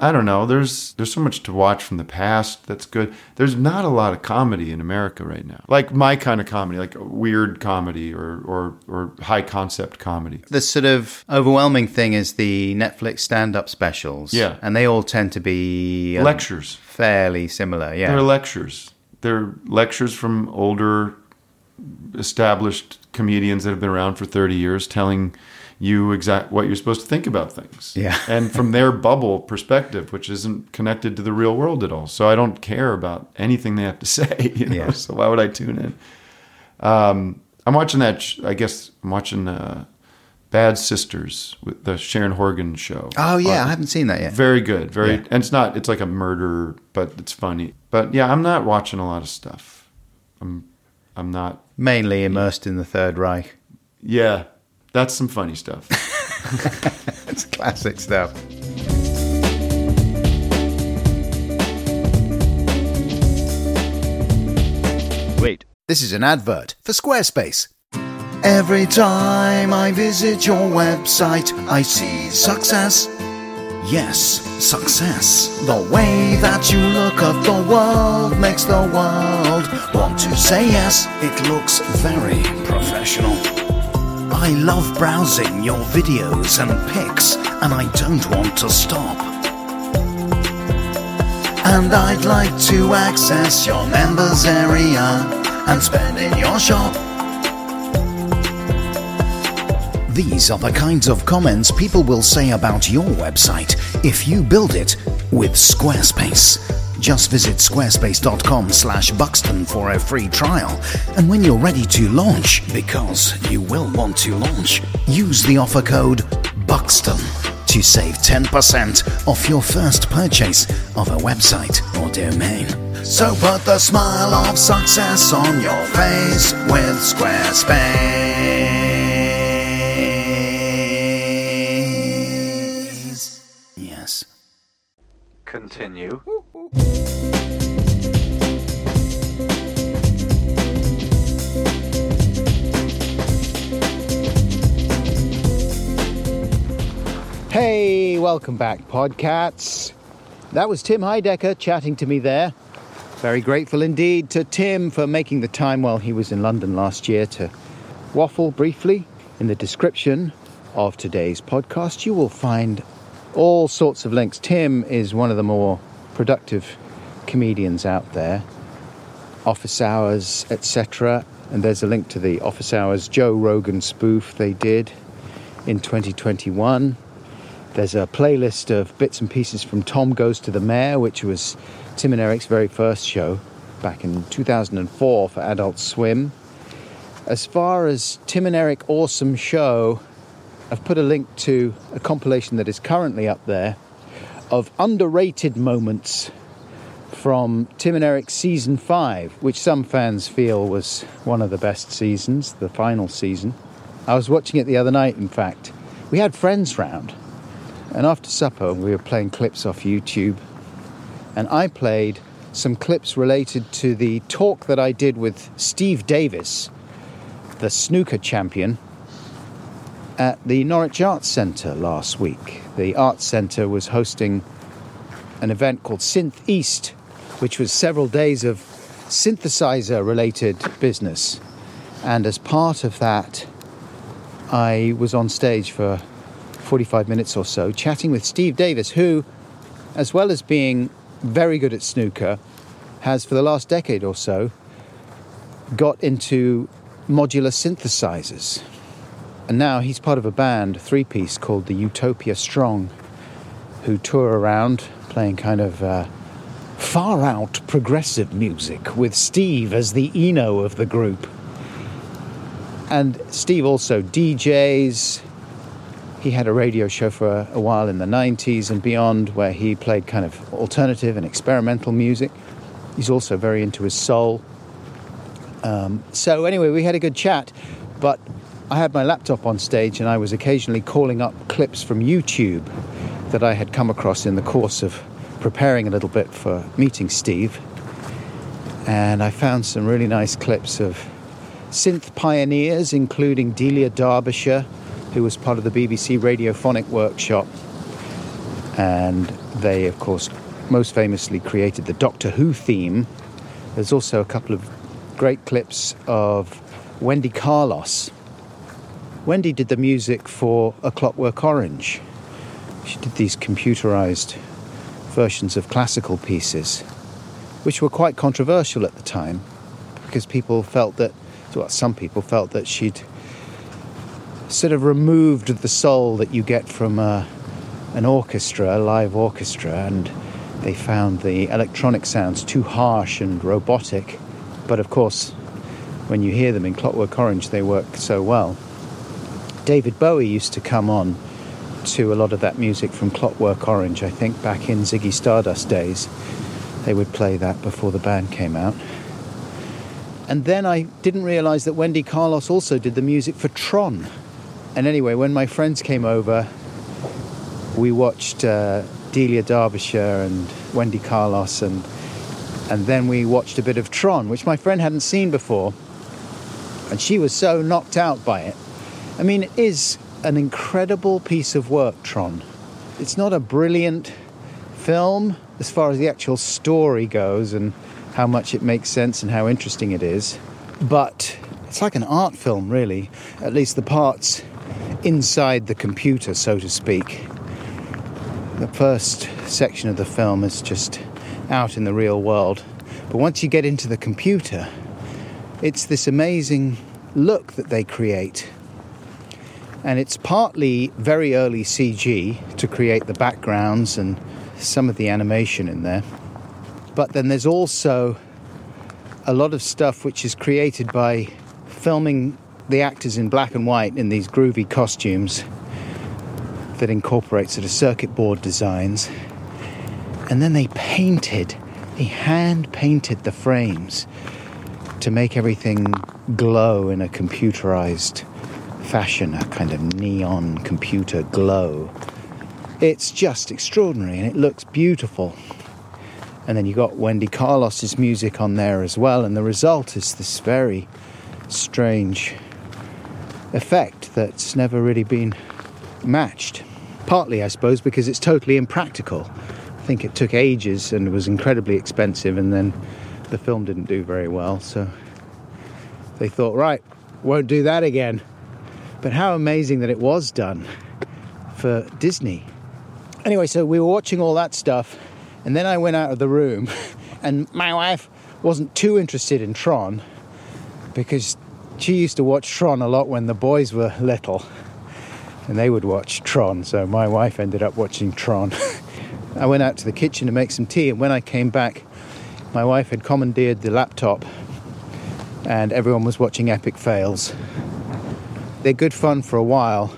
I don't know. There's there's so much to watch from the past that's good. There's not a lot of comedy in America right now, like my kind of comedy, like weird comedy or or or high concept comedy. The sort of overwhelming thing is the Netflix stand-up specials. Yeah. and they all tend to be uh, Lectures. fairly similar. Yeah, They're lectures. They're lectures from older, established comedians that have been around for 30 years telling you exact what you're supposed to think about things. Yeah. and from their bubble perspective, which isn't connected to the real world at all. So I don't care about anything they have to say. You know? Yeah. So why would I tune in? Um, I'm watching that. sh- I guess I'm watching uh, Bad Sisters with the Sharon Horgan show. Oh yeah, Uh, I haven't seen that yet. very good. Very, Yeah. and it's not. It's like a murder, but it's funny. But yeah, I'm not watching a lot of stuff. I'm, I'm not. Mainly immersed in the Third Reich. Yeah, that's some funny stuff. It's classic stuff. Wait, this is an advert for Squarespace. Every time I visit your website, I see success. Yes, success. The way that you look at the world makes the world want to say yes. It looks very professional. I love browsing your videos and pics, and I don't want to stop. And I'd like to access your members area and spend in your shop. These are the kinds of comments people will say about your website if you build it with Squarespace. Just visit squarespace.com slash Buxton for a free trial. And when you're ready to launch, because you will want to launch, use the offer code BUXTON to save 10% off your first purchase of a website or domain. So put the smile of success on your face with Squarespace. Yes. Continue. Hey, welcome back, Podcats. That was Tim Heidecker chatting to me there. Very grateful indeed to Tim for making the time while he was in London last year to waffle briefly. In the description of today's podcast, you will find all sorts of links. Tim is one of the more productive comedians out there. Office Hours, etc. And there's a link to the Office Hours Joe Rogan spoof they did in 2021. There's a playlist of bits and pieces from Tom Goes to the Mayor, which was Tim and Eric's very first show back in 2004 for Adult Swim. As far as Tim and Eric Awesome Show, I've put a link to a compilation that is currently up there of underrated moments from Tim and Eric season 5, which some fans feel was one of the best seasons, the final season. I was watching it the other night, in fact. We had friends round, And after supper, we were playing clips off YouTube. And I played some clips related to the talk that I did with Steve Davis, the snooker champion, at the Norwich Arts Centre last week. The Arts Centre was hosting an event called Synth East, which was several days of synthesizer related business. And as part of that, I was on stage for 45 minutes or so chatting with Steve Davis, who, as well as being very good at snooker, has for the last decade or so got into modular synthesizers. And now he's part of a band, three piece called the Utopia Strong, who tour around playing kind of uh, far out progressive music with Steve as the Eno of the group. And Steve also DJs. He had a radio show for a while in the 90s and beyond where he played kind of alternative and experimental music. He's also very into his soul. Um, so, anyway, we had a good chat, I had my laptop on stage and I was occasionally calling up clips from YouTube that I had come across in the course of preparing a little bit for meeting Steve. And I found some really nice clips of synth pioneers, including Delia Derbyshire, who was part of the BBC Radiophonic Workshop. And they, of course, most famously created the Doctor Who theme. There's also a couple of great clips of Wendy Carlos. Wendy did the music for A Clockwork Orange. She did these computerized versions of classical pieces, which were quite controversial at the time because people felt that, well, some people felt that she'd sort of removed the soul that you get from a, an orchestra, a live orchestra, and they found the electronic sounds too harsh and robotic. But of course, when you hear them in Clockwork Orange, they work so well. David Bowie used to come on to a lot of that music from Clockwork Orange, I think back in Ziggy Stardust days. They would play that before the band came out. And then I didn't realize that Wendy Carlos also did the music for Tron. And anyway, when my friends came over, we watched uh, Delia Derbyshire and Wendy Carlos, and and then we watched a bit of Tron, which my friend hadn't seen before, and she was so knocked out by it. I mean, it is an incredible piece of work, Tron. It's not a brilliant film as far as the actual story goes and how much it makes sense and how interesting it is, but it's like an art film, really, at least the parts inside the computer, so to speak. The first section of the film is just out in the real world, but once you get into the computer, it's this amazing look that they create and it's partly very early CG to create the backgrounds and some of the animation in there. But then there's also a lot of stuff which is created by filming the actors in black and white in these groovy costumes that incorporate sort of circuit board designs. And then they painted, they hand painted the frames to make everything glow in a computerized fashion, a kind of neon computer glow. It's just extraordinary and it looks beautiful. And then you got Wendy Carlos's music on there as well, and the result is this very strange effect that's never really been matched. Partly, I suppose, because it's totally impractical. I think it took ages and was incredibly expensive, and then the film didn't do very well, so they thought, right, won't do that again. But how amazing that it was done for Disney. Anyway, so we were watching all that stuff, and then I went out of the room, and my wife wasn't too interested in Tron because she used to watch Tron a lot when the boys were little, and they would watch Tron. So my wife ended up watching Tron. I went out to the kitchen to make some tea, and when I came back, my wife had commandeered the laptop, and everyone was watching Epic Fails. They're good fun for a while,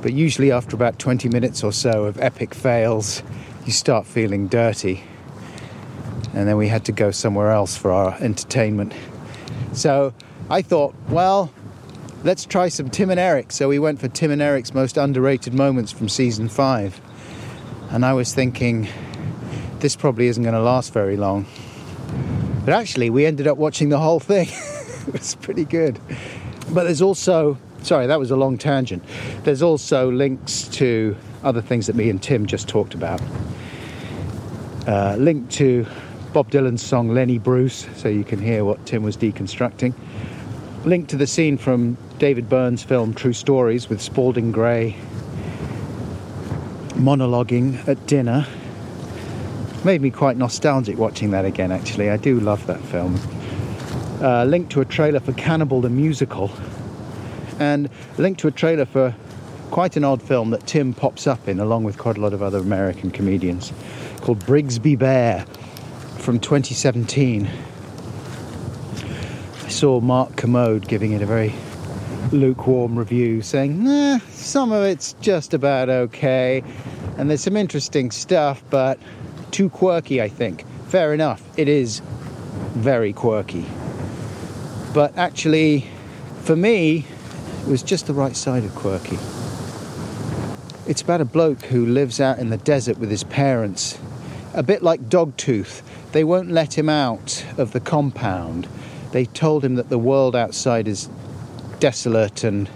but usually after about 20 minutes or so of epic fails, you start feeling dirty. And then we had to go somewhere else for our entertainment. So I thought, well, let's try some Tim and Eric. So we went for Tim and Eric's most underrated moments from season five. And I was thinking, this probably isn't going to last very long. But actually, we ended up watching the whole thing. it was pretty good. But there's also, sorry, that was a long tangent. There's also links to other things that me and Tim just talked about. Uh, link to Bob Dylan's song Lenny Bruce, so you can hear what Tim was deconstructing. Link to the scene from David Byrne's film True Stories with Spalding Gray monologuing at dinner. Made me quite nostalgic watching that again, actually. I do love that film. Uh, link to a trailer for Cannibal the Musical, and link to a trailer for quite an odd film that Tim pops up in, along with quite a lot of other American comedians, called Brigsby Bear from 2017. I saw Mark Kermode giving it a very lukewarm review, saying, nah, some of it's just about okay, and there's some interesting stuff, but too quirky, I think. Fair enough, it is very quirky. But actually, for me, it was just the right side of quirky. It's about a bloke who lives out in the desert with his parents, a bit like Dogtooth. They won't let him out of the compound. They told him that the world outside is desolate and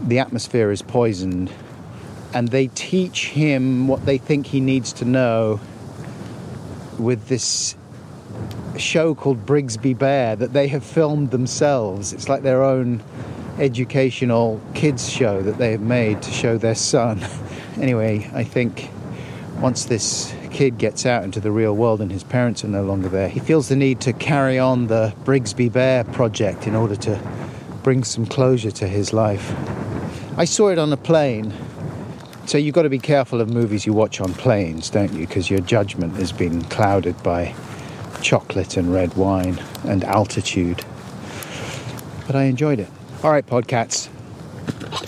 the atmosphere is poisoned. And they teach him what they think he needs to know with this show called Brigsby Bear that they have filmed themselves. It's like their own educational kids show that they have made to show their son. anyway, I think once this kid gets out into the real world and his parents are no longer there, he feels the need to carry on the Brigsby Bear project in order to bring some closure to his life. I saw it on a plane. So you've got to be careful of movies you watch on planes, don't you? Because your judgment has been clouded by chocolate and red wine and altitude. But I enjoyed it. All right, podcats.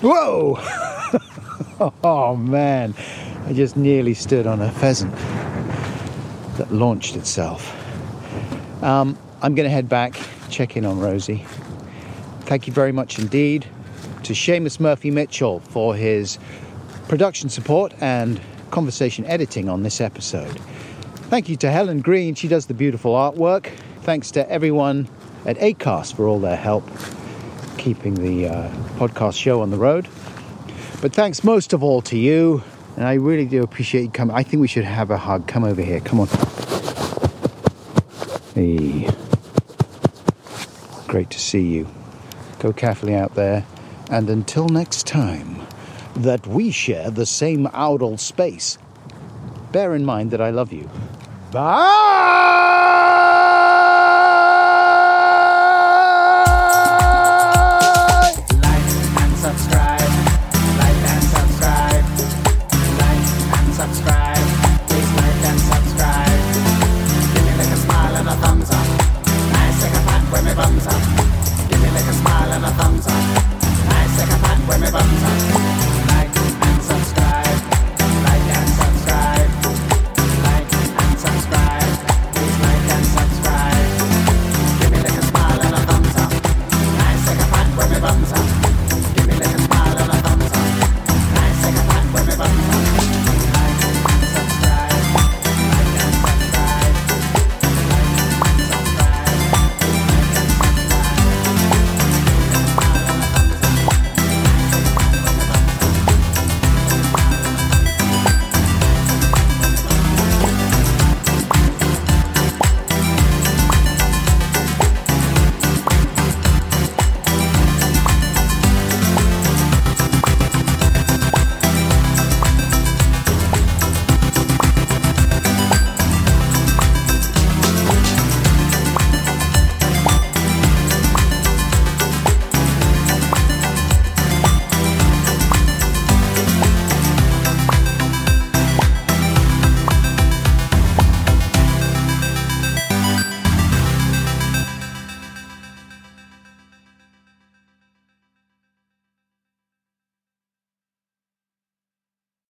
Whoa! oh man, I just nearly stood on a pheasant that launched itself. Um, I'm going to head back, check in on Rosie. Thank you very much indeed to Seamus Murphy Mitchell for his production support and conversation editing on this episode. Thank you to Helen Green, she does the beautiful artwork. Thanks to everyone at ACAST for all their help keeping the uh, podcast show on the road. But thanks most of all to you, and I really do appreciate you coming. I think we should have a hug. Come over here, come on. Hey. Great to see you. Go carefully out there, and until next time, that we share the same aural space. Bear in mind that I love you. Bye!